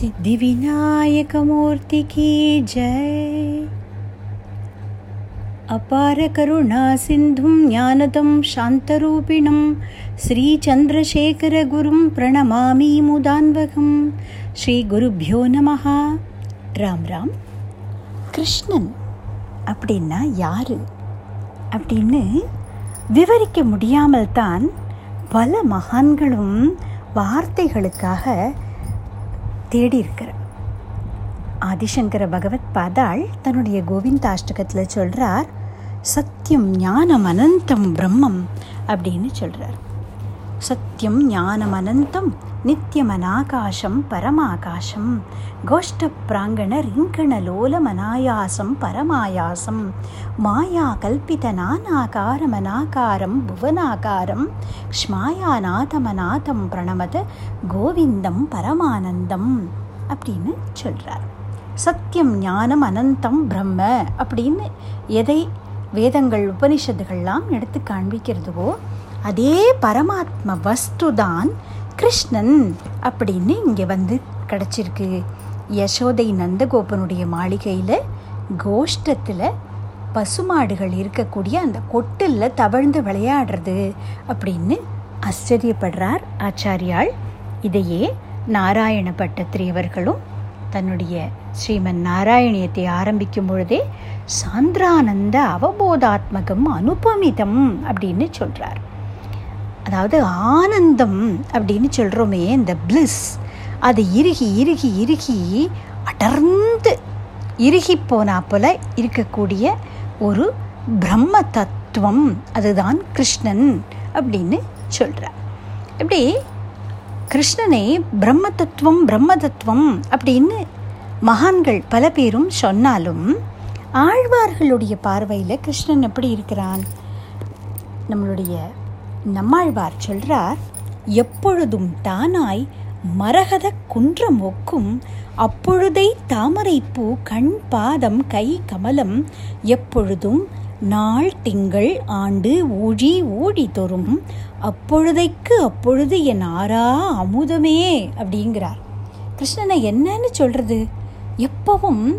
சித்தி सिद्धि विनायक मूर्ति की जय। अपार करुणा सिन्धुं ज्ञानदं குரும் श्रीचन्द्रशेखरगुरुं प्रणमामि ஸ்ரீ ஸ்ரீகுருப்போ நம ராம் ராம் கிருஷ்ணன் அப்படின்னா யார்? அப்படின்னு விவரிக்க முடியாமல் தான் பல மகான்களும் வார்த்தைகளுக்காக தேடி இருக்கிற ஆதிசங்கர பகவத் பாதாள் தன்னுடைய கோவிந்தாஷ்டகத்தில் சொல்கிறார் சத்தியம் ஞானம் அனந்தம் பிரம்மம் அப்படின்னு சொல்கிறார் சத்தியம் ஞானம் அனந்தம் நித்தியமனாகாசம் பரமாகாசம் கோஷ்ட பிராங்கண ரிங்கணலோலமனாயாசம் பரமாயாசம் மாயா கல்பித நானாகாரமனாகாரம் புவனாகாரம் க்ஷ்மாயாநாதமநாதம் பிரணமத கோவிந்தம் பரமானந்தம் அப்படின்னு சொல்கிறார் சத்தியம் ஞானம் அனந்தம் பிரம்ம அப்படின்னு எதை வேதங்கள் உபனிஷத்துகள்லாம் எடுத்து காண்பிக்கிறதுவோ அதே பரமாத்ம வஸ்து தான் கிருஷ்ணன் அப்படின்னு இங்கே வந்து கிடச்சிருக்கு. யசோதை நந்தகோபனுடைய மாளிகையில் கோஷ்டத்தில் பசுமாடுகள் இருக்கக்கூடிய அந்த கொட்டில் தவழ்ந்து விளையாடுறது அப்படின்னு ஆச்சரியப்படுறார் ஆச்சாரியாள் இதையே நாராயண பட்டத்திரியவர்களும் தன்னுடைய ஸ்ரீமன் நாராயணியத்தை ஆரம்பிக்கும் பொழுதே சாந்திரானந்த அவபோதாத்மகம் அனுபமிதம் அப்படின்னு சொல்கிறார் அதாவது ஆனந்தம் அப்படின்னு சொல்கிறோமே இந்த பிளிஸ் அது இறுகி இறுகி இறுகி அடர்ந்து இறுகி போனா போல இருக்கக்கூடிய ஒரு பிரம்ம தத்துவம். அதுதான் கிருஷ்ணன் அப்படின்னு சொல்கிறார் இப்படி கிருஷ்ணனை பிரம்ம தத்துவம் பிரம்ம தத்துவம் அப்படின்னு மகான்கள் பல பேரும் சொன்னாலும் ஆழ்வார்களுடைய பார்வையில் கிருஷ்ணன் எப்படி இருக்கிறான்? நம்மளுடைய நம்மாழ்வார் சொல்றார் எப்பொழுதும் தானாய் மரகத குன்றம் ஒக்கும் அப்பொழுதை தாமரைப்பூ கண் பாதம் கை கமலம் எப்பொழுதும் நாள் திங்கள் ஆண்டு ஊழி ஊழி தோறும் அப்பொழுதைக்கு அப்பொழுது என் ஆறா அமுதமே அப்படிங்கிறார். கிருஷ்ணனை என்னன்னு சொல்றது? எப்பவும்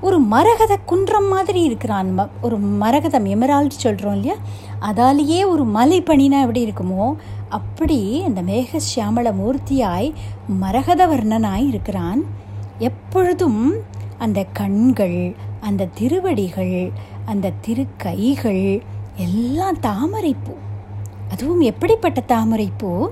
ஒரு மரகத குன்றம் மாதிரி இருக்கிறான் ஒரு மரகதம் எமரால்டு சொல்கிறோம் இல்லையா? அதாலேயே ஒரு மலை பணினா எப்படி இருக்குமோ அப்படி அந்த மேக சியாமள மூர்த்தியாய் மரகத வர்ணனாய் இருக்கிறான். எப்பொழுதும் அந்த கண்கள் அந்த திருவடிகள் அந்த திருக்கைகள் எல்லாம் தாமரைப்பூ அதுவும் எப்படிப்பட்ட தாமரைப்பூ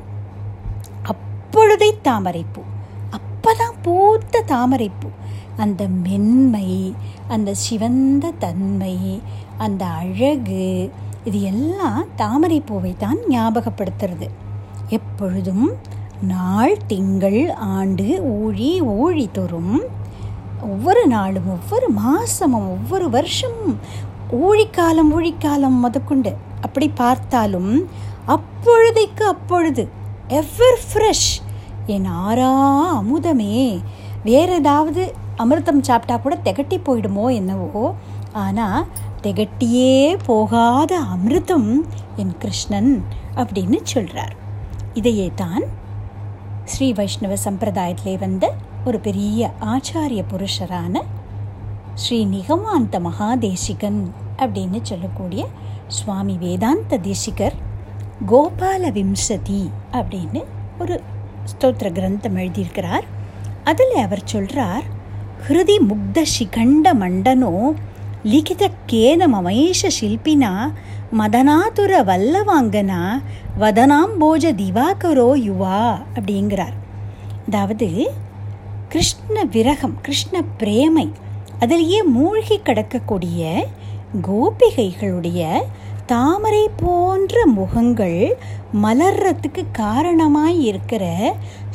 அப்பொழுதை தாமரைப்பூ அப்பதான் பூத்த தாமரைப்பூ அந்த மென்மை அந்த சிவந்த தன்மை அந்த அழகு இது எல்லாம் தாமரை பூவை தான் ஞாபகப்படுத்துறது. எப்பொழுதும் நாள் திங்கள் ஆண்டு ஊழி ஊழி தோறும் ஒவ்வொரு நாளும் ஒவ்வொரு மாதமும் ஒவ்வொரு வருஷமும் ஊழிக்காலம் ஊழிக்காலம் முதற்கொண்டு அப்படி பார்த்தாலும் அப்பொழுதைக்கு அப்பொழுது எவர் ஃப்ரெஷ் என் ஆறா அமுதமே. வேற ஏதாவது அமிர்தம் சாப்பிட்டா கூட திகட்டி போயிடுமோ என்னவோ. ஆனால் திகட்டியே போகாத அமிர்தம் என் கிருஷ்ணன் அப்படின்னு சொல்கிறார் இதையே தான் ஸ்ரீ வைஷ்ணவ சம்பிரதாயத்திலே வந்த ஒரு பெரிய ஆச்சாரிய புருஷரான ஸ்ரீ நிகமாந்த மகாதேசிகன் அப்படின்னு சொல்லக்கூடிய சுவாமி வேதாந்த தேசிகர் கோபால விம்சதி அப்படின்னு ஒரு ஸ்தோத்திர கிரந்தம் எழுதியிருக்கிறார். அதில் அவர் சொல்கிறார் ஹிருதி முக்த சிகண்ட மண்டனோ ಲಿಖಿತ ಕೇನ ಮಮೈಷ ಶಿಲ್ಪಿನ மதனாதுர வல்லவாங்கன வதனாம்போஜ திவாகரோ யுவா அப்படிங்கிறார் அதாவது கிருஷ்ண விரகம் கிருஷ்ண பிரேமை அதிலேயே மூழ்கி கிடக்கக்கூடிய கோபிகைகளுடைய தாமரை போன்ற முகங்கள் மலர்றதுக்கு காரணமாய் இருக்கிற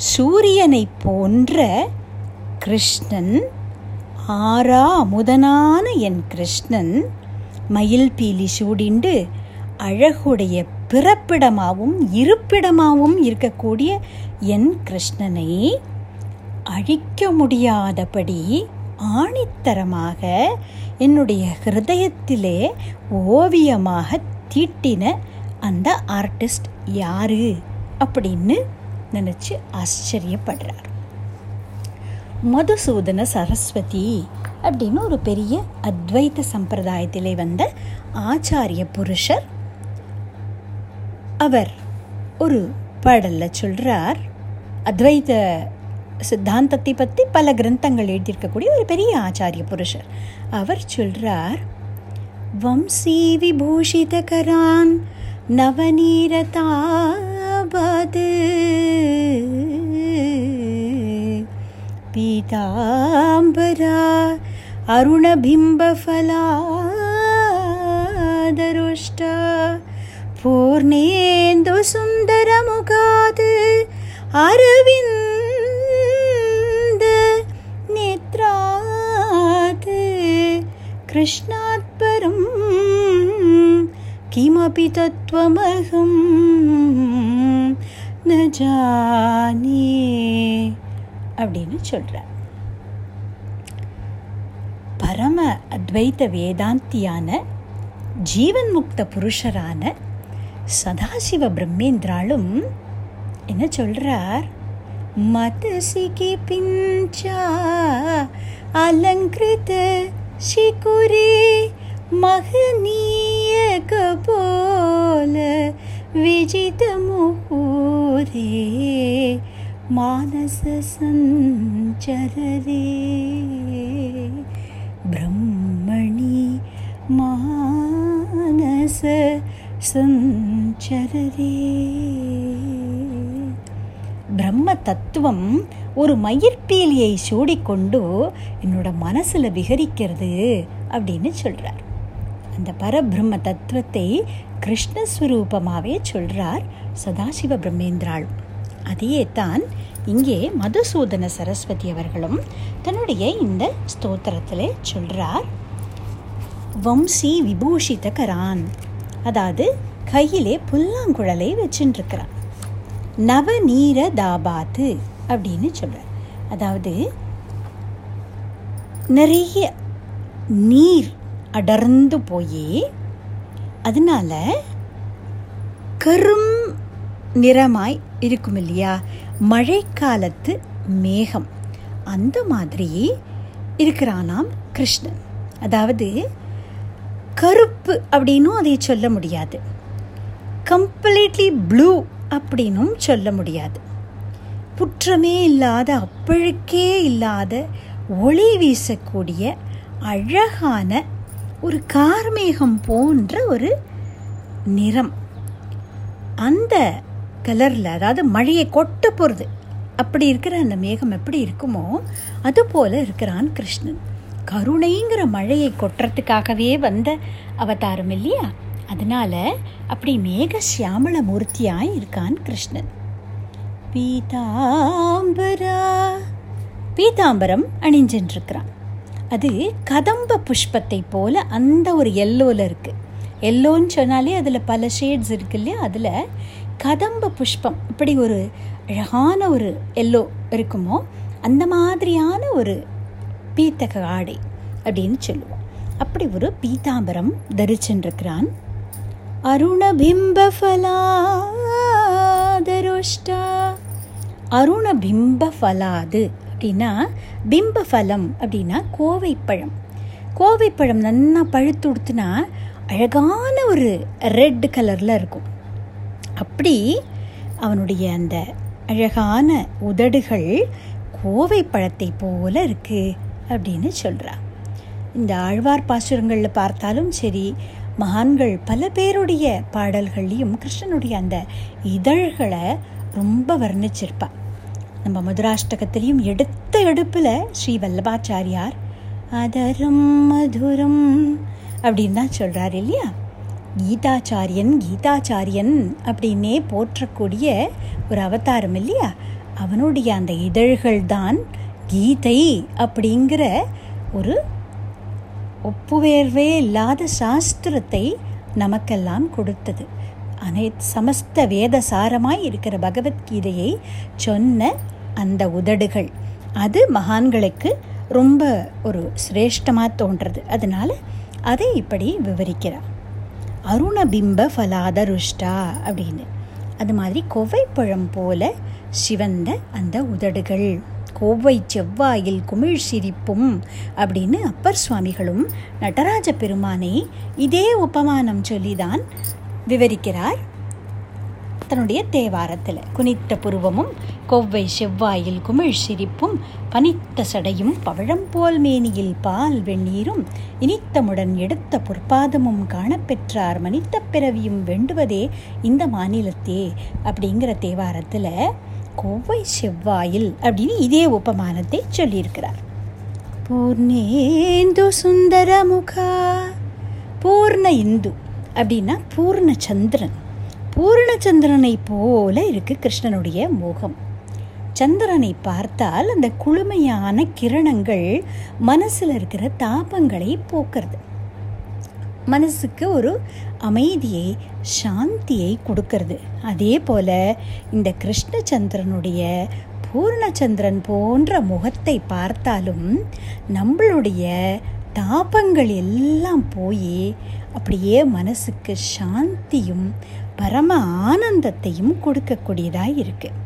சூரியனை போன்ற கிருஷ்ணன் ஆறா அமுதனான என் கிருஷ்ணன் மயில் பீலி சூடிண்டு அழகுடைய பிறப்பிடமாகவும் இருப்பிடமாகவும் இருக்கக்கூடிய என் கிருஷ்ணனை அழிக்க முடியாதபடி ஆணித்தரமாக என்னுடைய ஹிருதயத்திலே ஓவியமாக தீட்டின அந்த ஆர்டிஸ்ட் யாரு? அப்படின்னு நினச்சி ஆச்சரியப்படுறார். மதுசூதன சரஸ்வதி அப்படின்னு ஒரு பெரிய அத்வைத சம்பிரதாயத்திலே வந்த ஆச்சாரிய புருஷர். அவர் ஒரு பாடலில் சொல்கிறார் அத்வைத சித்தாந்தத்தை பற்றி பல கிரந்தங்கள் எழுதியிருக்கக்கூடிய ஒரு பெரிய ஆச்சாரிய புருஷர். அவர் சொல்கிறார் வம்சி விபூஷிதகரான் நவநீரதாபாது பீதாம்பரா அருணபிம்பஃபலாதருஷ்டா பூர்ணேந்து சுந்தரமுகாது அரவிந்த நேத்ராத் கிருஷ்ணாத் பரம் கிமபி தத்துவமகம் ந ஜானே அப்படின்னு சொல்கிறார் பரம அத்வைத வேதாந்தியான ஜீவன் முக்த புருஷரான சதாசிவ பிரம்மேந்திராலும் என்ன சொல்கிறார் மதசிகி பிஞ்சா அலங்கிருத சிகுரி மகனீய கபோல விஜித முகூரே மானச सञ्चर பிரம்மணி மானச मानस சஞ்சர பிரம்ம தத்துவம் ஒரு மயிர்பீலியை சூடிக்கொண்டு என்னோட மனசில் விகரிக்கிறது அப்படின்னு சொல்கிறார் அந்த பரபிரம்ம தத்துவத்தை கிருஷ்ணஸ்வரூபமாகவே சொல்கிறார் சதாசிவ பிரம்மேந்திராள். அதையே தான் இங்கே மதுசூதன சரஸ்வதி அவர்களும் தன்னுடைய இந்த ஸ்தோத்திரத்தில் சொல்கிறார் வம்சி விபூஷித கரான் அதாவது கையிலே புல்லாங்குழலை வச்சுட்டுருக்கிறான் நவநீர தாபாத்து அப்படின்னு சொல்கிறார் அதாவது நிறைய நீர் அடர்ந்து போய் அதனால கரும் நிறமாய் இருக்கும் இல்லையா மழைக்காலத்து மேகம். அந்த மாதிரி இருக்கிறானாம் கிருஷ்ணன். அதாவது கருப்பு அப்படின்னும் அதை சொல்ல முடியாது. கம்ப்ளீட்லி ப்ளூ அப்படின்னும் சொல்ல முடியாது. குற்றமே இல்லாத அப்பழுக்கே இல்லாத ஒளி வீசக்கூடிய அழகான ஒரு கார்மேகம் போன்ற ஒரு நிறம். அந்த கலரில் அதாவது மழையை கொட்ட போகிறது அப்படி இருக்கிற அந்த மேகம் எப்படி இருக்குமோ அதுபோல இருக்கிறான் கிருஷ்ணன். கருணைங்கிற மழையை கொட்டுறதுக்காகவே வந்த அவதாரம் இல்லையா? அதனால அப்படி மேக சியாமள மூர்த்தியாய் இருக்கான் கிருஷ்ணன். பீதாம்பரா. பீதாம்பரம் அணிஞ்சின்றிருக்கிறான். அது கதம்ப புஷ்பத்தை போல அந்த ஒரு எல்லோவில் இருக்குது எல்லோன்னு சொன்னாலே அதில் பல ஷேட்ஸ் இருக்கு இல்லையா? அதில் கதம்ப புஷ்பம் இப்படி ஒரு அழகான ஒரு எல்லோ இருக்குமோ அந்த மாதிரியான ஒரு பீத்தக ஆடை அப்படின்னு சொல்லுவோம். அப்படி ஒரு பீதாம்பரம் தரிச்சுருக்கிறான் அருணபிம்பஃபலாதருஷ்டா. அருணபிம்பலாது அப்படின்னா பிம்பஃபலம் அப்படின்னா கோவைப்பழம். கோவைப்பழம் நல்லா பழுத்து கொடுத்துனா அழகான ஒரு ரெட் கலரில் இருக்கும். அப்படி அவனுடைய அந்த அழகான உதடுகள் கோவை பழத்தை போல இருக்கு அப்படின்னு சொல்கிறா இந்த ஆழ்வார் பாசுரங்களில் பார்த்தாலும் சரி மகான்கள் பல பேருடைய பாடல்கள்லையும் கிருஷ்ணனுடைய அந்த இதழ்களை ரொம்ப வர்ணிச்சிருப்பா. நம்ம மதுராஷ்டகத்திலையும் எடுத்த எடுப்பில் ஸ்ரீ வல்லபாச்சாரியார் அதரும் மதுரம் அப்படின்னு தான் சொல்கிறார் இல்லையா? கீதாச்சாரியன் கீதாச்சாரியன் அப்படின்னே போற்றக்கூடிய ஒரு அவதாரம் இல்லையா? அவனுடைய அந்த இதழ்கள் தான் கீதை அப்படிங்கிற ஒரு ஒப்புவேர்வே இல்லாத சாஸ்திரத்தை நமக்கெல்லாம் கொடுத்தது. அனை சமஸ்த வேத சாரமாய் இருக்கிற பகவத்கீதையை சொன்ன அந்த உதடுகள் அது மகான்களுக்கு ரொம்ப ஒரு சிரேஷ்டமாக தோன்றது. அதனால் அதை இப்படி விவரிக்கிறார். அருணபிம்ப ஃபலாதருஷ்டா அப்படின்னு. அது மாதிரி கொவைப்பழம் போல சிவந்த அந்த உதடுகள். கோவை செவ்வாயில் குமிழ் சிரிப்பும் அப்படின்னு அப்பர் சுவாமிகளும் நடராஜ பெருமானை இதே உபமானம் சொல்லிதான் விவரிக்கிறார். தன்னுடைய தேவாரத்தில் குனித்த புருவமும் கொவ்வை செவ்வாயில் குமிழ் சிரிப்பும் பனித்த சடையும் பவழம் போல் மேனியில் பால் வெந்நீரும் இனித்தமுடன் எடுத்த பொற்பாதமும் காணப்பெற்றார் மனித்த பிறவியும் வேண்டுவதே இந்த மாநிலத்தே அப்படிங்கிற தேவாரத்தில் கொவ்வை செவ்வாயில் அப்படின்னு இதே உபமானத்தை சொல்லியிருக்கிறார். பூர்ணேந்து சுந்தர முகா பூர்ண இந்து அப்படின்னா பூர்ண சந்திரன். பூர்ணச்சந்திரனை போல இருக்கு கிருஷ்ணனுடைய முகம். சந்திரனை பார்த்தால் அந்த குளுமையான கிரணங்கள் மனசில் இருக்கிற தாபங்களை போக்குறது. மனசுக்கு ஒரு அமைதியை சாந்தியை கொடுக்கறது. அதே போல் இந்த கிருஷ்ணச்சந்திரனுடைய பூர்ணச்சந்திரன் போன்ற முகத்தை பார்த்தாலும் நம்மளுடைய தாபங்கள் எல்லாம் போய் அப்படியே மனசுக்கு சாந்தியும் பரம ஆனந்தத்தையும் கொடுக்கக்கூடியதாக இருக்குது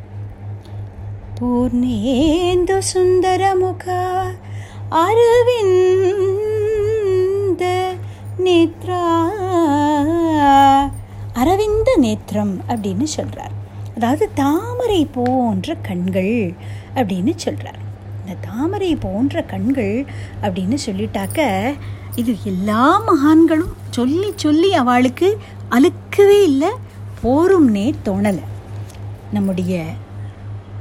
பூர்ணேந்து சுந்தர முக அரவிந்த நேத்ரா. அரவிந்த நேத்திரம் அப்படின்னு சொல்கிறார் அதாவது தாமரை போன்ற கண்கள் அப்படின்னு சொல்கிறார் இந்த தாமரை போன்ற கண்கள் அப்படின்னு சொல்லிட்டாக்க இது எல்லா மகான்களும் சொல்லி சொல்லி அவளுக்கு அழுக்கவே இல்லை போரும்னே தோணலை. நம்முடைய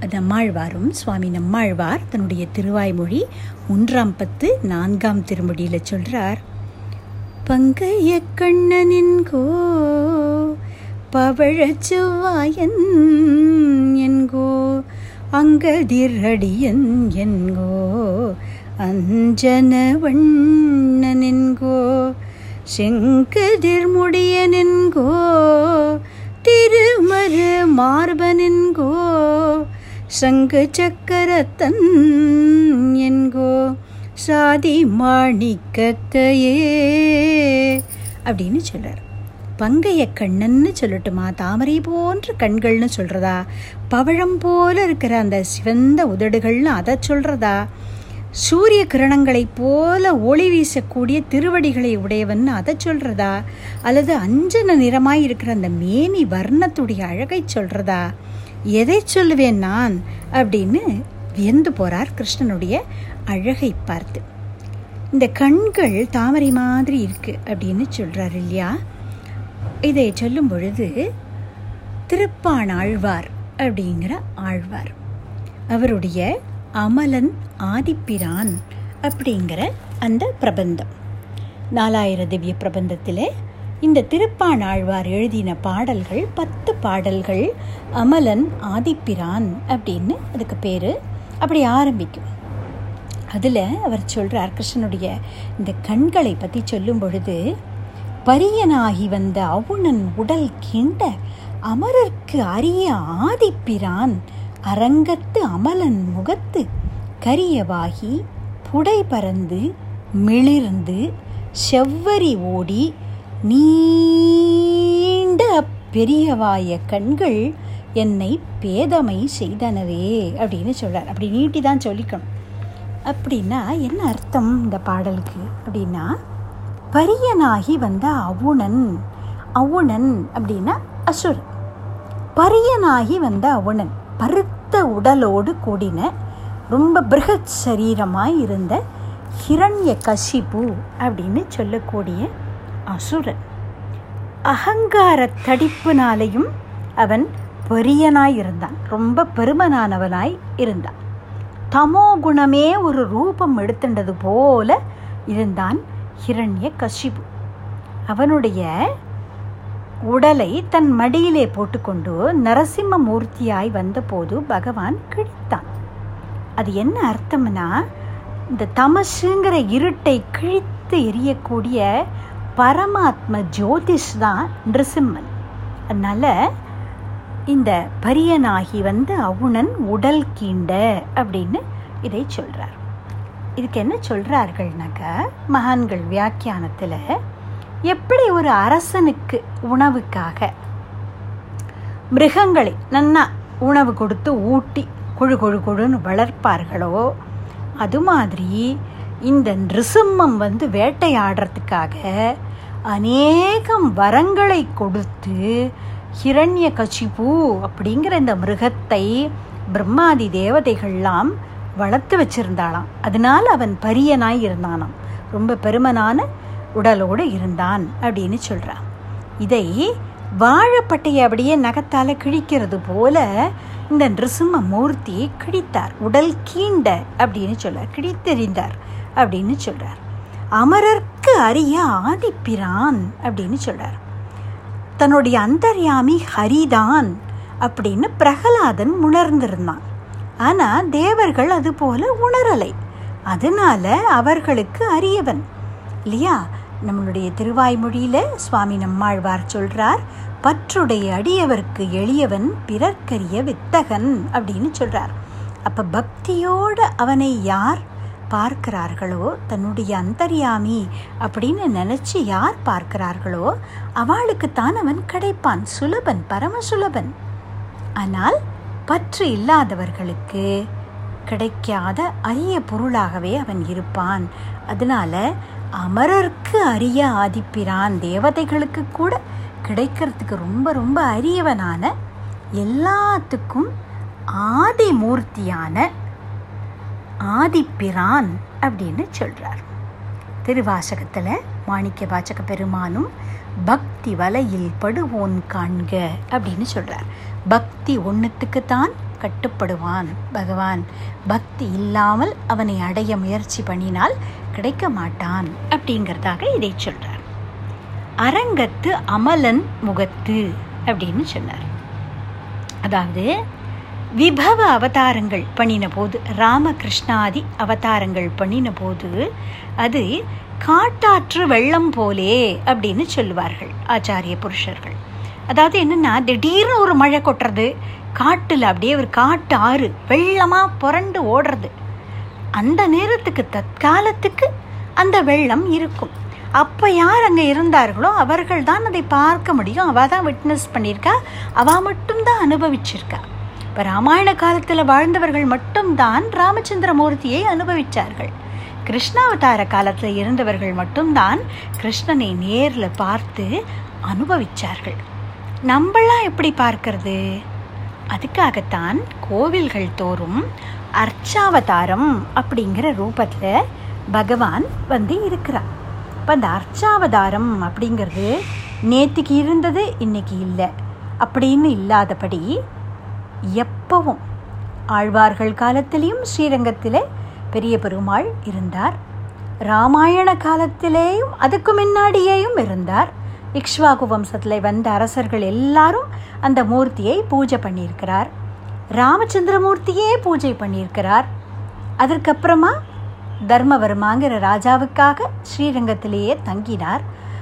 நம்மாழ்வாரும் சுவாமி நம்மாழ்வார் தன்னுடைய திருவாய்மொழி ஒன்றாம் பத்து நான்காம் திருமொழியில் சொல்கிறார் பங்கைய கண்ணனின்கோ பவழச்சுவாயன் என்கோ அங்கதிரடியன் என்கோ அஞ்சன வண்ணனென்கோ செங்கதிர்முடியனென்கோ திருமறு மார்பனென்கோ சங்கு சக்கரத்தன் என்கோ சாதி மாணிக்கத்தையே அப்படின்னு சொல்கிறார் பங்கைய கண்ணன்னு சொல்லட்டுமா? தாமரை போன்ற கண்கள்னு சொல்கிறதா பவழம் போல இருக்கிற அந்த சிவந்த உதடுகள்னு அதை சொல்கிறதா சூரிய கிரணங்களைப் போல ஒளி வீசக்கூடிய திருவடிகளை உடையவன் அதை சொல்கிறதா அல்லது அஞ்சன நிறமாய் இருக்கிற அந்த மேனி வர்ணத்துடைய அழகை சொல்கிறதா எதை சொல்லுவேன் நான்? அப்படின்னு வியந்து போகிறார் கிருஷ்ணனுடைய அழகை பார்த்து. இந்த கண்கள் தாமரை மாதிரி இருக்குது அப்படின்னு சொல்கிறார் இல்லையா? இதை சொல்லும் பொழுது திருப்பான் ஆழ்வார் அப்படிங்கிற ஆழ்வார் அவருடைய அமலன் ஆதிப்பிரான் அப்படிங்கிற அந்த பிரபந்தம். நாலாயிர திவ்ய பிரபந்தத்தில் இந்த திருப்பான் ஆழ்வார் எழுதின பாடல்கள் பத்து பாடல்கள் அமலன் ஆதிப்பிரான் அப்படின்னு அதுக்கு பேர். அப்படி ஆரம்பிக்கும். அதில் அவர் சொல்கிறார் கிருஷ்ணனுடைய இந்த கண்களை பற்றி சொல்லும் பொழுது பரியனாகி வந்த அவுணன் உடல் கிண்ட அமரர்க்கு அரிய ஆதிப்பிரான் அரங்கத்து அமலன் முகத்து கரியவாகி புடை பறந்து மிளிர்ந்து செவ்வரி ஓடி நீண்ட பெரியவாய கண்கள் என்னை பேதமை செய்தனவே அப்படின்னு சொல்கிறார் அப்படி நீட்டி தான் சொல்லிக்கணும். அப்படின்னா என்ன அர்த்தம் இந்த பாடலுக்கு? அப்படின்னா பரியனாகி வந்த அவுணன் அவுணன் அப்படின்னா அசுர் பரியனாகி வந்த அவுணன் பருத்த உடலோடு கூடின ரொம்ப பிருகத் சரீரமாய் இருந்த ஹிரண்ய கஷிபு அப்படின்னு சொல்லக்கூடிய அசுரன். அகங்கார தடிப்புனாலையும் அவன் பெரியனாய் இருந்தான் ரொம்ப பெருமனானவனாய் இருந்தான். தமோ குணமே ஒரு ரூபம் எடுத்துண்டது போல இருந்தான் ஹிரண்ய கஷிபு அவனுடைய உடலை தன் மடியிலே போட்டுக்கொண்டு நரசிம்ம மூர்த்தியாய் வந்தபோது பகவான் கிழித்தான். அது என்ன அர்த்தம்னா இந்த தமசுங்கிற இருட்டை கிழித்து எரியக்கூடிய பரமாத்ம ஜோதிஷ் தான் நிருசிம்மன். அதனால் இந்த பரியனாகி வந்து அவுணன் உடல் கீண்ட அப்படின்னு இதை சொல்கிறார் இதுக்கு என்ன சொல்கிறார்கள்னாக்க மகான்கள் வியாக்கியானத்தில் எப்படி ஒரு அரசனுக்கு உணவுக்காக மிருகங்களை நன்னா உணவு கொடுத்து ஊட்டி கொழு கொழு கொழுன்னு வளர்ப்பார்களோ அது மாதிரி இந்த நிருசிம்மம் வந்து வேட்டையாடுறதுக்காக அநேகம் வரங்களை கொடுத்து ஹிரண்ய கச்சிபு அப்படிங்கிற இந்த மிருகத்தை பிரம்மாதி தேவதைகள்லாம் வளர்த்து வச்சிருந்தாளாம். அதனால் அவன் பரியனாய் இருந்தானாம். ரொம்ப பெருமனான உடலோடு இருந்தான் அப்படின்னு சொல்கிறான் இதை வாழைப்பட்டையை அப்படியே நகத்தால் கிழிக்கிறது போல இந்த நிருசிம்ம மூர்த்தி கிழித்தார். உடல் கீண்ட அப்படின்னு சொல்கிறார் கிழித்தெறிந்தார் அப்படின்னு சொல்கிறார் அமரர் அறிய ஆதிப்பிரான் அப்படின்னு சொல்கிறார் தன்னுடைய அந்தர்யாமி ஹரிதான் அப்படின்னு பிரகலாதன் உணர்ந்திருந்தான். ஆனால் தேவர்கள் அது போல உணரலை. அதனால அவர்களுக்கு அரியவன். இல்லையா? நம்மளுடைய திருவாய்மொழியில் சுவாமி நம்மாழ்வார் சொல்கிறார் பற்றுடைய அடியவர்க்கு எளியவன் பிறர்க்கரிய வித்தகன் அப்படின்னு சொல்கிறார் அப்போ பக்தியோட அவனை யார் பார்க்கிறார்களோ? தன்னுடைய அந்தரியாமி அப்படின்னு நினைச்சு யார் பார்க்கிறார்களோ அவளுக்குத்தான் அவன் கிடைப்பான். சுலபன் பரம சுலபன் ஆனால் பற்று இல்லாதவர்களுக்கு கிடைக்காத அரிய பொருளாகவே அவன் இருப்பான். அதனால அமரர்க்கு அரிய ஆதிப்பிரான் தேவதைகளுக்கு கூட கிடைக்கிறதுக்கு ரொம்ப ரொம்ப அரியவனான எல்லாத்துக்கும் ஆதிமூர்த்தியான ஆதிப்பிரான் அப்படின்னு சொல்கிறார் திருவாசகத்தில் மாணிக்க வாசக பெருமானும் பக்தி வலையில் படுவோன் காண்க அப்படின்னு சொல்கிறார் பக்தி ஒன்றுத்துக்குத்தான் கட்டுப்படுவான் பகவான். பக்தி இல்லாமல் அவனை அடைய முயற்சி பண்ணினால் கிடைக்க மாட்டான் அப்படிங்கிறதாக இதை சொல்கிறார் அரங்கத்து அமலன் முகத்து அப்படின்னு சொன்னார். அதாவது விபவ அவதாரங்கள் பண்ணின போது ராமகிருஷ்ணாதி அவதாரங்கள் பண்ணின போது அது காட்டாற்று வெள்ளம் போலே அப்படின்னு சொல்லுவார்கள் ஆச்சாரிய புருஷர்கள். அதாவது என்னன்னா திடீர்னு ஒரு மழை கொட்டுறது காட்டில் அப்படியே ஒரு காட்டு ஆறு வெள்ளமாக புரண்டு ஓடுறது. அந்த நேரத்துக்கு தற்காலத்துக்கு அந்த வெள்ளம் இருக்கும். அப்போ யார் அங்கே இருந்தார்களோ அவர்கள் தான் அதை பார்க்க முடியும். அவள் தான் விட்னஸ் பண்ணியிருக்கா. அவள் மட்டும்தான் அனுபவிச்சிருக்கா. இப்போ ராமாயண காலத்தில் வாழ்ந்தவர்கள் மட்டும்தான் ராமச்சந்திரமூர்த்தியை அனுபவித்தார்கள் கிருஷ்ணாவதார காலத்தில் இருந்தவர்கள் மட்டும்தான் கிருஷ்ணனை நேரில் பார்த்து அனுபவிச்சார்கள். நம்மளாம் எப்படி பார்க்கறது? அதுக்காகத்தான் கோவில்கள் தோறும் அர்ச்சாவதாரம் அப்படிங்கிற ரூபத்தில் பகவான் வந்து இருக்கிறார். இப்போ அந்த அர்ச்சாவதாரம் அப்படிங்கிறது நேற்றுக்கு இருந்தது இன்னைக்கு இல்லை. அப்படின்னு இல்லாதபடி எப்பவும் ஆழ்வார்கள் காலத்திலையும் ஸ்ரீரங்கத்திலே பெரிய பெருமாள் இருந்தார். ராமாயண காலத்திலேயும் அதுக்கு முன்னாடியேயும் இருந்தார். இக்ஷ்வாகு வம்சத்தில் வந்த அரசர்கள் எல்லாரும் அந்த மூர்த்தியை பூஜை பண்ணியிருக்கிறார். ராமச்சந்திரமூர்த்தியே பூஜை பண்ணியிருக்கிறார். அதற்கப்புறமா தர்மவர்மாங்கிற ராஜாவுக்காக ஸ்ரீரங்கத்திலேயே தங்கினார்.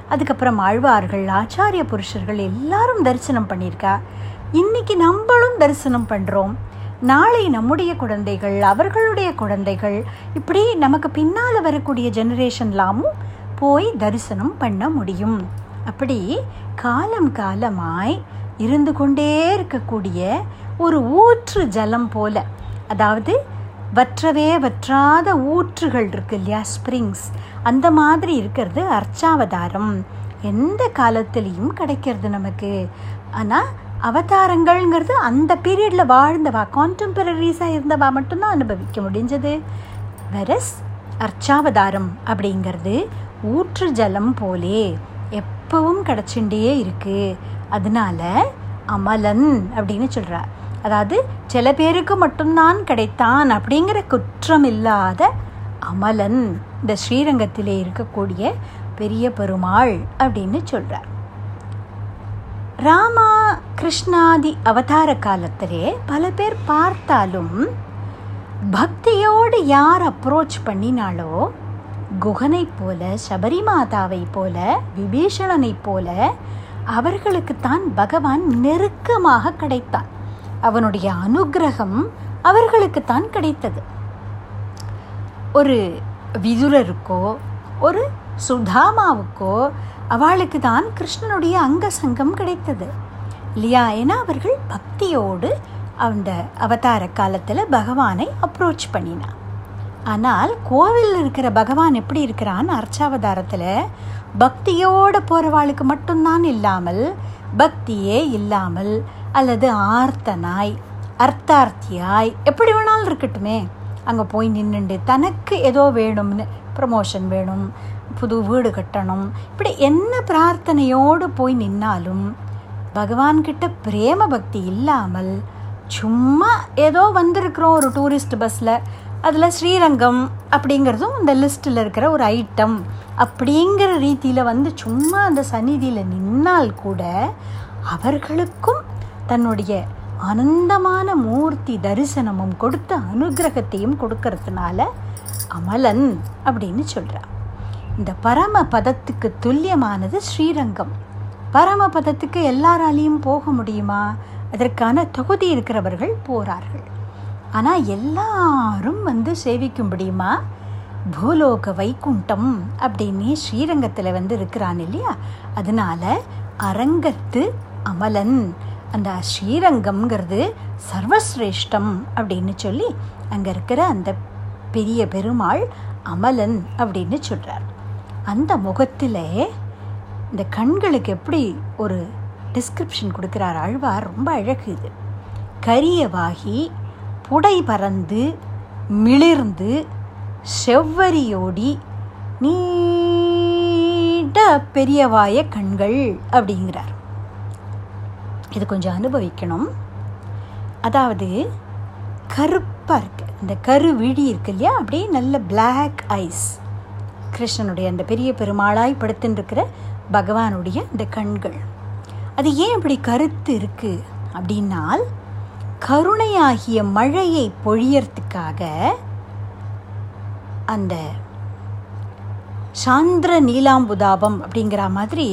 அதுக்கப்புறம் ஆழ்வார்கள் ஆச்சாரிய புருஷர்கள் எல்லாரும் தரிசனம் பண்ணியிருக்கா இன்னைக்கு நம்மளும் தரிசனம் பண்ணுறோம் நாளை நம்முடைய குழந்தைகள் அவர்களுடைய குழந்தைகள் இப்படி நமக்கு பின்னால் வரக்கூடிய ஜெனரேஷன்லாமும் போய் தரிசனம் பண்ண முடியும். அப்படி காலம் காலமாய் இருந்து கொண்டே இருக்கக்கூடிய ஒரு ஊற்று ஜலம் போல அதாவது வற்றவே வற்றாத ஊற்றுகள் இருக்கு இல்லையா ஸ்ப்ரிங்ஸ் அந்த மாதிரி இருக்கிறது அர்ச்சாவதாரம். எந்த காலத்திலையும் கிடைக்கிறது நமக்கு. ஆனால் அவதாரங்கள்ங்கிறது அந்த பீரியடில் வாழ்ந்தவா? கான்டெம்பரரிஸாக இருந்தவா மட்டும்தான் அனுபவிக்க முடிஞ்சது. வெரஸ் அர்ச்சாவதாரம் அப்படிங்கிறது ஊற்று ஜலம் போலே எப்பவும் கிடச்சுண்டே இருக்குது அதனால அமலன் அப்படின்னு சொல்கிறா அதாவது சில பேருக்கு மட்டும்தான் கிடைத்தான் அப்படிங்கிற குற்றம் இல்லாத அமலன் இந்த ஸ்ரீரங்கத்திலே இருக்கக்கூடிய பெரிய பெருமாள் அப்படின்னு சொல்கிறார் ராமா கிருஷ்ணாதி அவதார காலத்திலே பல பேர் பார்த்தாலும் பக்தியோடு யார் அப்ரோச் பண்ணினாலோ குகனை போல சபரிமாதாவை போல விபீஷணனைப் போல அவர்களுக்குத்தான் பகவான் நெருக்கமாக கிடைத்தான் அவனுடைய அனுகிரகம் அவர்களுக்குத்தான் கிடைத்தது. ஒரு விதுரருக்கோ ஒரு சுதாமாவுக்கோ அவளுக்கு தான் கிருஷ்ணனுடைய அங்க சங்கம் கிடைத்தது. இல்லையா ஏன்னா அவர்கள் பக்தியோடு அந்த அவதார காலத்தில் பகவானை அப்ரோச் பண்ணினான் ஆனால் கோவிலில் இருக்கிற பகவான் எப்படி இருக்கிறான் அர்ச்சாவதாரத்தில்? பக்தியோடு போகிறவாளுக்கு மட்டும்தான் இல்லாமல் பக்தியே இல்லாமல் அல்லது ஆர்த்தனாய் அர்த்தார்த்தியாய் எப்படி வேணாலும் இருக்கட்டுமே. அங்கே போய் நின்றுண்டு தனக்கு ஏதோ வேணும்னு ப்ரமோஷன் வேணும் புது வீடு கட்டணும். இப்படி என்ன பிரார்த்தனையோடு போய் நின்னாலும் பகவான்கிட்ட பிரேம பக்தி இல்லாமல் சும்மா ஏதோ வந்திருக்கிறோம் ஒரு டூரிஸ்ட் பஸ்ஸில் அதில் ஸ்ரீரங்கம் அப்படிங்கிறதும் இந்த லிஸ்ட்டில் இருக்கிற ஒரு ஐட்டம் அப்படிங்கிற ரீதியில் வந்து சும்மா அந்த சந்நிதியில் நின்னால் கூட அவர்களுக்கும் தன்னுடைய ஆனந்தமான மூர்த்தி தரிசனமும் கொடுத்த அனுகிரகத்தையும் கொடுக்கறதுனால அமலன் அப்படின்னு சொல்கிறான் இந்த பரம பதத்துக்கு துல்லியமானது ஸ்ரீரங்கம். பரம பதத்துக்கு எல்லாராலையும் போக முடியுமா? அதற்கான தகுதி இருக்கிறவர்கள் போகிறார்கள் ஆனால் எல்லாரும் வந்து சேவிக்க முடியுமா? பூலோக வைகுண்டம் அப்படின்னு ஸ்ரீரங்கத்தில் வந்து இருக்கிறான் இல்லையா? அதனால அரங்கத்து அமலன். அந்த ஸ்ரீரங்கம்ங்கிறது சர்வசிரேஷ்டம் அப்படின்னு சொல்லி அங்கே இருக்கிற அந்த பெரிய பெருமாள் அமலன் அப்படின்னு சொல்கிறார் அந்த முகத்தில் இந்த கண்களுக்கு எப்படி ஒரு டிஸ்கிரிப்ஷன் கொடுக்குறார் அழ்வார் ரொம்ப அழகு இது. கரியவாகி புடை பறந்து மிளிர்ந்து செவ்வரியோடி நீண்ட பெரியவாய கண்கள் அப்படிங்கிறார். இது கொஞ்சம் அனுபவிக்கணும். அதாவது கருப்பாக இருக்குது இந்த கரு விழி இருக்கு இல்லையா? அப்படியே நல்ல பிளாக் ஐஸ் கிருஷ்ணனுடைய அந்த பெரிய பெருமாளாய் படுத்துட்டுருக்கிற பகவானுடைய இந்த கண்கள். அது ஏன் அப்படி கருத்து இருக்குது அப்படின்னால் கருணையாகிய மழையை பொழியறதுக்காக அந்த சாந்திர நீலாம்புதாபம் அப்படிங்கிற மாதிரி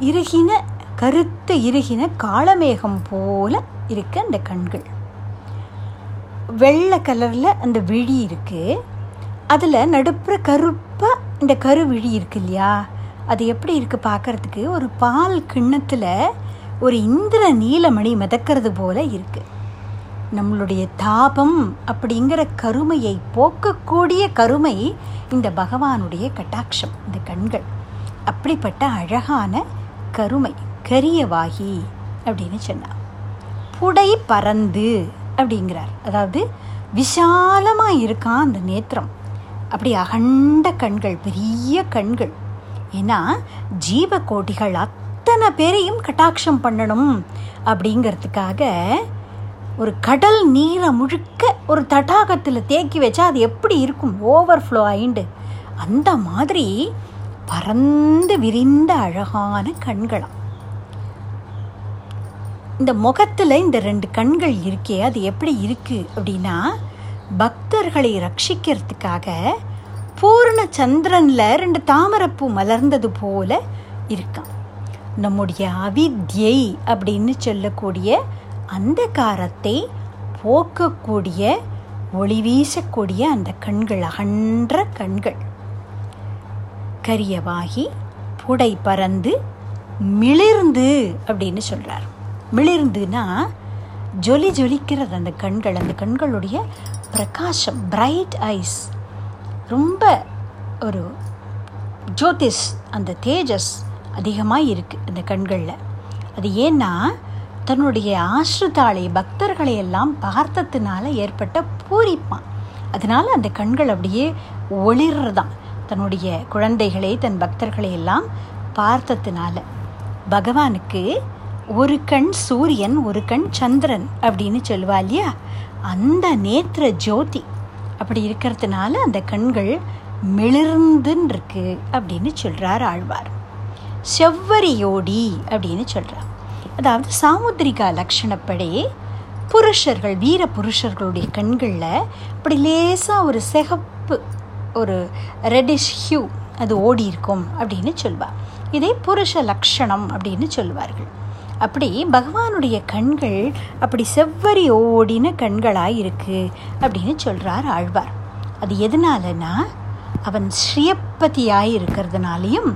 இறுகின கருத்த இறுகின காளமேகம் போல இருக்கு அந்த கண்கள். வெள்ளை கலரில் அந்த விழி இருக்குது அதில் நடுப்புற கருப்பாக இந்த கருவிழி இருக்கு இல்லையா? அது எப்படி இருக்குது பார்க்குறதுக்கு ஒரு பால் கிண்ணத்தில் ஒரு இந்திர நீலமணி மிதக்கிறது போல இருக்குது நம்மளுடைய தாபம் அப்படிங்கிற கருமையை போக்கக்கூடிய கருமை இந்த பகவானுடைய கட்டாட்சம் இந்த கண்கள். அப்படிப்பட்ட அழகான கருமை கரியவாகி அப்படின்னு சொன்னார் புடை பறந்து அப்படிங்கிறார். அதாவது விசாலமாக இருக்கான் அந்த நேத்திரம். அப்படி அகண்ட கண்கள் பெரிய கண்கள். ஏன்னா ஜீவகோட்டிகள் அத்தனை பேரையும் கட்டாட்சம் பண்ணணும் அப்படிங்கிறதுக்காக ஒரு கடல் நீரை முழுக்க ஒரு தடாகத்தில் தேக்கி வச்சா அது எப்படி இருக்கும்? ஓவர்ஃப்ளோ ஆயிண்டு. அந்த மாதிரி பறந்து விரிந்த அழகான கண்களாம் இந்த முகத்தில் இந்த ரெண்டு கண்கள் இருக்கே அது எப்படி இருக்குது அப்படின்னா பக்தர்களை ரட்சிக்கிறதுக்காக பூர்ண சந்திரனில் ரெண்டு தாமரப்பூ மலர்ந்தது போல இருக்கான் நம்முடைய அவித்யை அப்படின்னு சொல்லக்கூடிய அந்த காரத்தை போக்கக்கூடிய ஒளி வீசக்கூடிய அந்த கண்கள் அகன்ற கண்கள். கரியவாகி புடை பறந்து மிளிர்ந்து அப்படின்னு சொல்கிறார் மிளிர்ந்துன்னா ஜொலி ஜொலிக்கிறது அந்த கண்கள். அந்த கண்களுடைய பிரகாசம் பிரைட் ஐஸ் ரொம்ப ஒரு ஜோதிஷ் அந்த தேஜஸ் அதிகமாக இருக்குது அந்த கண்களில். அது ஏன்னா தன்னுடைய ஆசிரித்தாளை பக்தர்களை எல்லாம் பார்த்ததுனால ஏற்பட்ட பூரிப்பான் அதனால் அந்த கண்கள் அப்படியே ஒளிர்றதான் தன்னுடைய குழந்தைகளை தன் பக்தர்களை எல்லாம் பார்த்ததுனால. பகவானுக்கு ஒரு கண் சூரியன் ஒரு கண் சந்திரன் அப்படின்னு சொல்லுவா இல்லையா? அந்த நேத்திர ஜோதி. அப்படி இருக்கிறதுனால அந்த கண்கள் மிளிர்ந்துன்னு இருக்கு அப்படின்னு சொல்கிறார் ஆழ்வார். செவ்வரியோடி அப்படின்னு சொல்கிறார் அதாவது சாமுத்திரிகா லக்ஷணப்படி புருஷர்கள் வீர புருஷர்களுடைய கண்களில் அப்படி லேசாக ஒரு சிகப்பு ஒரு ரெட்டிஷ் ஹியூ அது ஓடி இருக்கும் அப்படின்னு சொல்வார் இதை புருஷ லக்ஷணம் அப்படின்னு சொல்லுவார்கள். அப்படி பகவானுடைய கண்கள் அப்படி செவ்வரி ஓடின கண்களாக இருக்குது அப்படின்னு சொல்கிறார் ஆழ்வார். அது எதனாலனா அவன் ஸ்ரீயப்பதியாய் இருக்கிறதுனாலையும்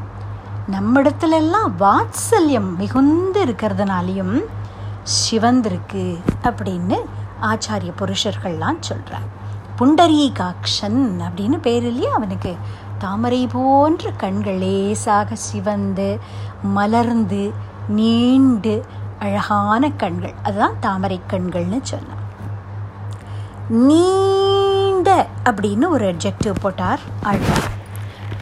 நம்மிடத்துலெல்லாம் வாத்சல்யம் மிகுந்து இருக்கிறதுனாலையும் சிவந்திருக்கு அப்படின்னு ஆச்சாரிய புருஷர்கள்லாம் சொல்கிறார் புண்டரீகாக்ஷன் அப்படின்னு பேர் இல்லையா அவனுக்கு. தாமரை போன்ற கண்கள் லேசாக சிவந்து மலர்ந்து நீண்டு அழகான கண்கள். அதுதான் தாமரை கண்கள்னு சொன்னான் நீண்ட அப்படின்னு ஒரு அப்ஜெக்டிவ் போட்டார் ஆழ்வார்.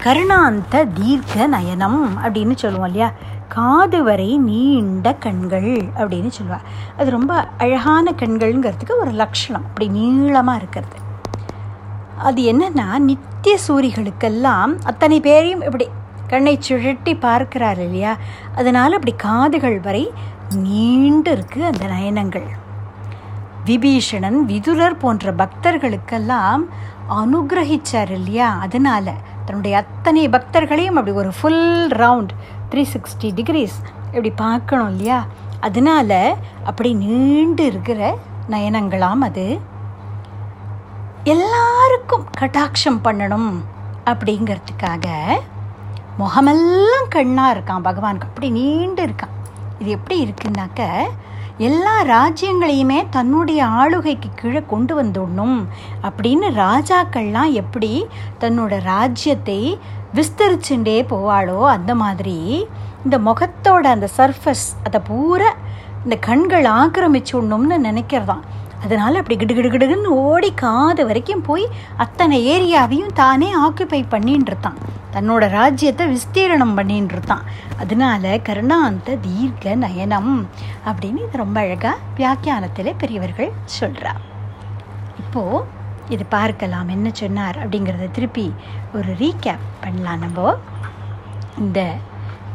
கருணாந்த தீர்க்க நயனம் அப்படின்னு சொல்லுவோம் இல்லையா? காது வரை நீண்ட கண்கள் அப்படின்னு சொல்லுவார். அது ரொம்ப அழகான கண்கள்ங்கிறதுக்கு ஒரு லட்சணம். அப்படி நீளமாக இருக்கிறது. அது என்னென்னா நித்திய சூரிகளுக்கெல்லாம் அத்தனை பேரையும் இப்படி கண்ணை சுழட்டி பார்க்கிறார் இல்லையா? அதனால் அப்படி காதுகள் வரை நீண்டு இருக்கு அந்த நயனங்கள். விபீஷணன் விதுரர் போன்ற பக்தர்களுக்கெல்லாம் அனுகிரகிச்சார் இல்லையா? அதனால தன்னுடைய அத்தனை பக்தர்களையும் அப்படி ஒரு full round three sixty degrees இப்படி பார்க்கணும் இல்லையா? அதனால அப்படி நீண்டு இருக்கிற நயனங்களாம் அது. எல்லாருக்கும் கட்டாட்சம் பண்ணணும் அப்படிங்கிறதுக்காக முகமெல்லாம் கண்ணாக இருக்கான் பகவானுக்கு. அப்படி நீண்டு இருக்கான். இது எப்படி இருக்குன்னாக்க எல்லா ராஜ்யங்களையுமே தன்னுடைய ஆளுகைக்கு கீழே கொண்டு வந்துடணும் அப்படின்னு ராஜாக்கள்லாம் எப்படி தன்னோட ராஜ்யத்தை விஸ்தரிச்சுட்டே போவாளோ அந்த மாதிரி இந்த முகத்தோட அந்த சர்ஃபஸ் அதை பூரா இந்த கண்கள் ஆக்கிரமிச்சுடணும்னு நினைக்கிறதான். அதனால் அப்படி கிடுகிடுகிடுன்னு ஓடி காது வரைக்கும் போய் அத்தனை ஏரியாவையும் தானே ஆக்குப்பை பண்ணின்னு இருந்தான் தன்னோட ராஜ்யத்தை விஸ்தீரணம் பண்ணின்னு இருந்தான் அதனால கருணாந்த தீர்க்க நயனம் அப்படின்னு இது ரொம்ப அழகாக வியாக்கியானத்தில் பெரியவர்கள் சொல்கிறா இப்போது இது பார்க்கலாம் என்ன சொன்னார் அப்படிங்கிறத திருப்பி ஒரு ரீகேப் பண்ணலாம் நம்ம. இந்த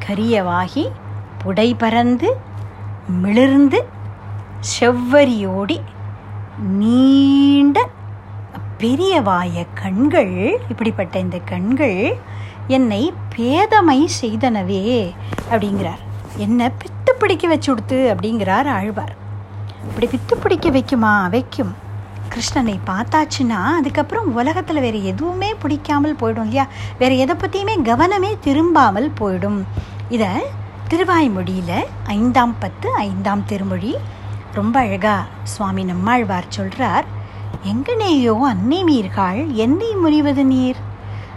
கரியவாகி புடை பறந்து மிளிர்ந்து செவ்வரியோடி நீண்ட பெரிய வாய கண்கள் இப்படிப்பட்ட இந்த கண்கள் என்னை பேதமை செய்தனவே அப்படிங்கிறார். என்னை பித்து பிடிக்க வச்சு கொடுத்து அப்படிங்கிறார் ஆழ்வார். இப்படி பித்து பிடிக்க வைக்குமா? வைக்கும். கிருஷ்ணனை பார்த்தாச்சுன்னா அதுக்கப்புறம் உலகத்தில் வேறு எதுவுமே பிடிக்காமல் போயிடும் இல்லையா? வேறு எதை பற்றியுமே கவனமே திரும்பாமல் போயிடும். இதை திருவாய்மொழியில் ஐந்தாம் பத்து ஐந்தாம் திருமொழி ரொம்ப அழகா சுவாமி நம்மாழ்வார் சொல்கிறார் எங்கனேயோ அன்னை மீர்காள் என்னை முறிவது நீர்?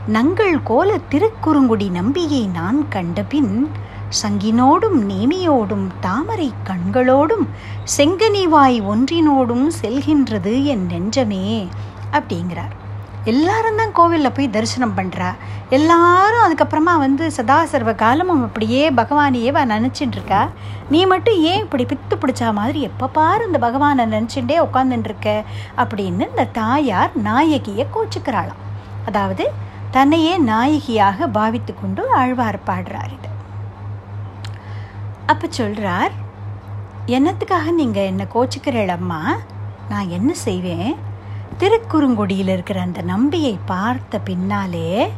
நங்கள் கோல திருக்குறுங்குடி நம்பியை நான் கண்டபின் சங்கினோடும் நேமியோடும் தாமரை கண்களோடும் செங்கனிவாய் ஒன்றினோடும் செல்கின்றது என் நெஞ்சமே அப்படிங்கிறார். எல்லாரும் தான் கோவிலில் போய் தரிசனம் பண்ணுறா எல்லாரும் அதுக்கப்புறமா வந்து சதா சர்வ காலமும் அப்படியே பகவானையே வா நினச்சிட்டு இருக்கா. நீ மட்டும் ஏன் இப்படி பித்து பிடிச்சா மாதிரி எப்போ பாரு இந்த பகவானை நினச்சிட்டே உட்காந்துட்டு இருக்க? அப்படின்னு இந்த தாயார் நாயகியை கோச்சிக்கிறாளாம். அதாவது தன்னையே நாயகியாக பாவித்து கொண்டு ஆழ்வார் பாடுறார் இது. அப்போ சொல்கிறார் என்னத்துக்காக நீங்கள் என்னை கோச்சிக்கிறீளம்மா? நான் என்ன செய்வேன்? திருக்குறுங்குடியில் இருக்கிற அந்த நம்பியை பார்த்த பின்னாலே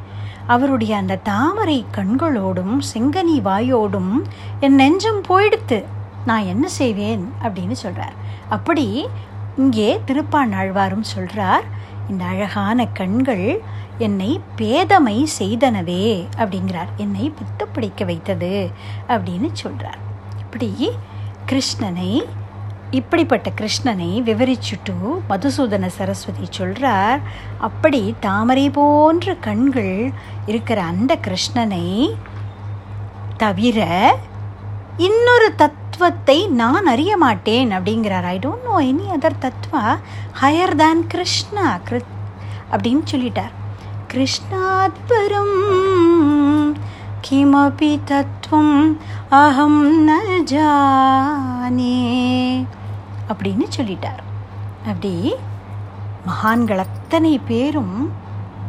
அவருடைய அந்த தாமரை கண்களோடும் செங்கனி வாயோடும் என் நெஞ்சம் போயிடுத்து. நான் என்ன செய்வேன்? அப்படின்னு சொல்கிறார் அப்படி இங்கே திருப்பாணாழ்வாரும் சொல்கிறார் இந்த அழகான கண்கள் என்னை பேதமை செய்தனவே அப்படிங்கிறார். என்னை பித்து பிடிக்க வைத்தது அப்படின்னு சொல்கிறார் இப்படி கிருஷ்ணனை இப்படிப்பட்ட கிருஷ்ணனை விவரிச்சுட்டு மதுசூதன சரஸ்வதி சொல்கிறார் அப்படி தாமரை போன்ற கண்கள் இருக்கிற அந்த கிருஷ்ணனை தவிர இன்னொரு தத்துவத்தை நான் அறிய மாட்டேன் அப்படிங்கிறார். I don't know any other Tattva higher than Krishna கிரு அப்படின்னு சொல்லிட்டார். கிருஷ்ணாத் பரம் கிமபி தத்துவம் அகம் ந ஜானே அப்படின்னு சொல்லிட்டார். அப்படி மகான்கள் அத்தனை பேரும்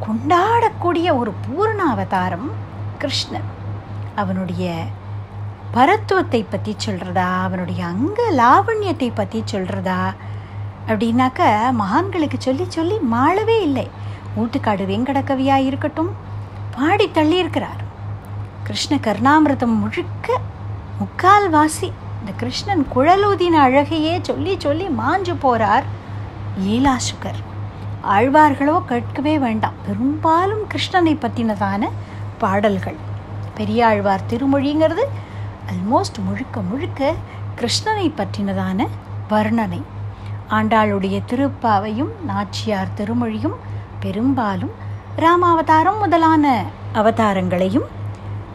கொண்டாடக்கூடிய ஒரு பூர்ண அவதாரம் கிருஷ்ணன். அவனுடைய பரத்துவத்தை பற்றி சொல்கிறதா அவனுடைய அங்க லாவண்யத்தை பற்றி சொல்கிறதா அப்படின்னாக்க மகான்களுக்கு சொல்லி சொல்லி மாளவே இல்லை. ஊட்டுக்காடு வெங்கடக்கவியாக இருக்கட்டும் பாடி தள்ளியிருக்கிறார். கிருஷ்ண கருணாமிரதம் முழுக்க முக்கால்வாசி இந்த கிருஷ்ணன் குழலூதின அழகையே சொல்லி சொல்லி மாஞ்சு போகிறார் லீலாசுகர் ஆழ்வார்களோ கேட்கவே வேண்டாம். பெரும்பாலும் கிருஷ்ணனை பற்றினதான பாடல்கள். பெரியாழ்வார் திருமொழிங்கிறது அல்மோஸ்ட் முழுக்க முழுக்க கிருஷ்ணனை பற்றினதான வர்ணனை. ஆண்டாளுடைய திருப்பாவையும் நாச்சியார் திருமொழியும் பெரும்பாலும் ராமாவதாரம் முதலான அவதாரங்களையும்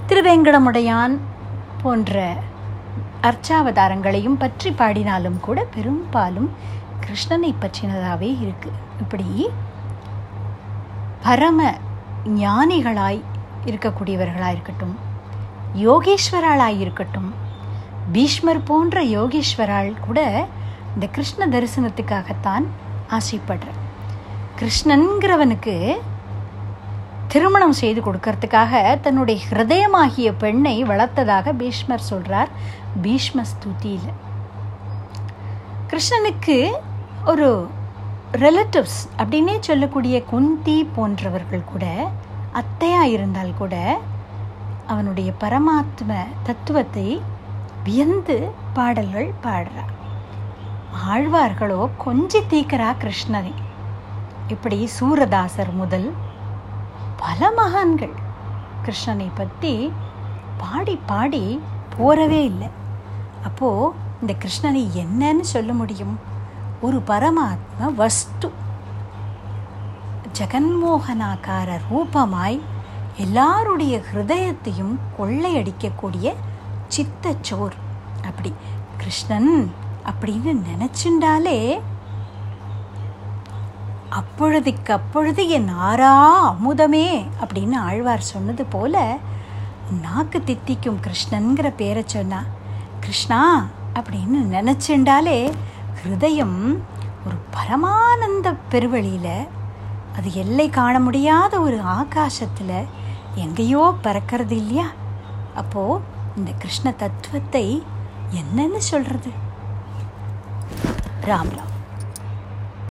திருவேங்கடமுடையான் போன்ற அர்ச்சாவதாரங்களையும் பற்றி பாடினாலும் கூட பெரும்பாலும் கிருஷ்ணனை பற்றினதாகவே இருக்கு. இப்படி பரம ஞானிகளாய் இருக்கக்கூடியவர்களாக இருக்கட்டும் யோகேஸ்வராளாய் இருக்கட்டும் பீஷ்மர் போன்ற யோகேஸ்வரால் கூட இந்த கிருஷ்ண தரிசனத்துக்காகத்தான் ஆசைப்படுறேன். கிருஷ்ணன்கிறவனுக்கு திருமணம் செய்து கொடுக்கறதுக்காக தன்னுடைய ஹிருதயமாகிய பெண்ணை வளர்த்ததாக பீஷ்மர் சொல்றார். பீஷ்ம ஸ்துதியில். கிருஷ்ணனுக்கு ஒரு ரிலேட்டிவ்ஸ் அப்படின்னே சொல்லக்கூடிய குந்தி போன்றவர்கள் கூட அத்தையா இருந்தால் கூட அவனுடைய பரமாத்ம தத்துவத்தை வியந்து பாடல்கள் பாடுறா ஆழ்வார்களோ கொஞ்சி தீக்கிறா கிருஷ்ணனை. இப்படி சூரதாசர் முதல் பல மகான்கள் கிருஷ்ணனை பற்றி பாடி பாடி போறவே இல்லை. அப்போது இந்த கிருஷ்ணனை என்னன்னு சொல்ல முடியும்? ஒரு பரமாத்ம வஸ்து. ஜெகன்மோகனாக்கார ரூபமாய் எல்லாருடைய ஹிருதயத்தையும் கொள்ளையடிக்கக்கூடிய சித்தச்சோர் அப்படி கிருஷ்ணன் அப்படின்னு நினைச்சுண்டாலே அப்பொழுதுக்கு அப்பொழுது என் ஆறா அமுதமே அப்படின்னு ஆழ்வார் சொன்னது போல நாக்கு தித்திக்கும் கிருஷ்ணன்கிற பேரை சொன்னா கிருஷ்ணா அப்படின்னு நினச்சிண்டாலே ஹிருதயம் ஒரு பரமானந்த பெருவழியில் அது எல்லை காண முடியாத ஒரு ஆகாசத்தில் எங்கேயோ பறக்கிறது இல்லையா? அப்போது இந்த கிருஷ்ண தத்துவத்தை என்னன்னு சொல்கிறது ராம்ராம்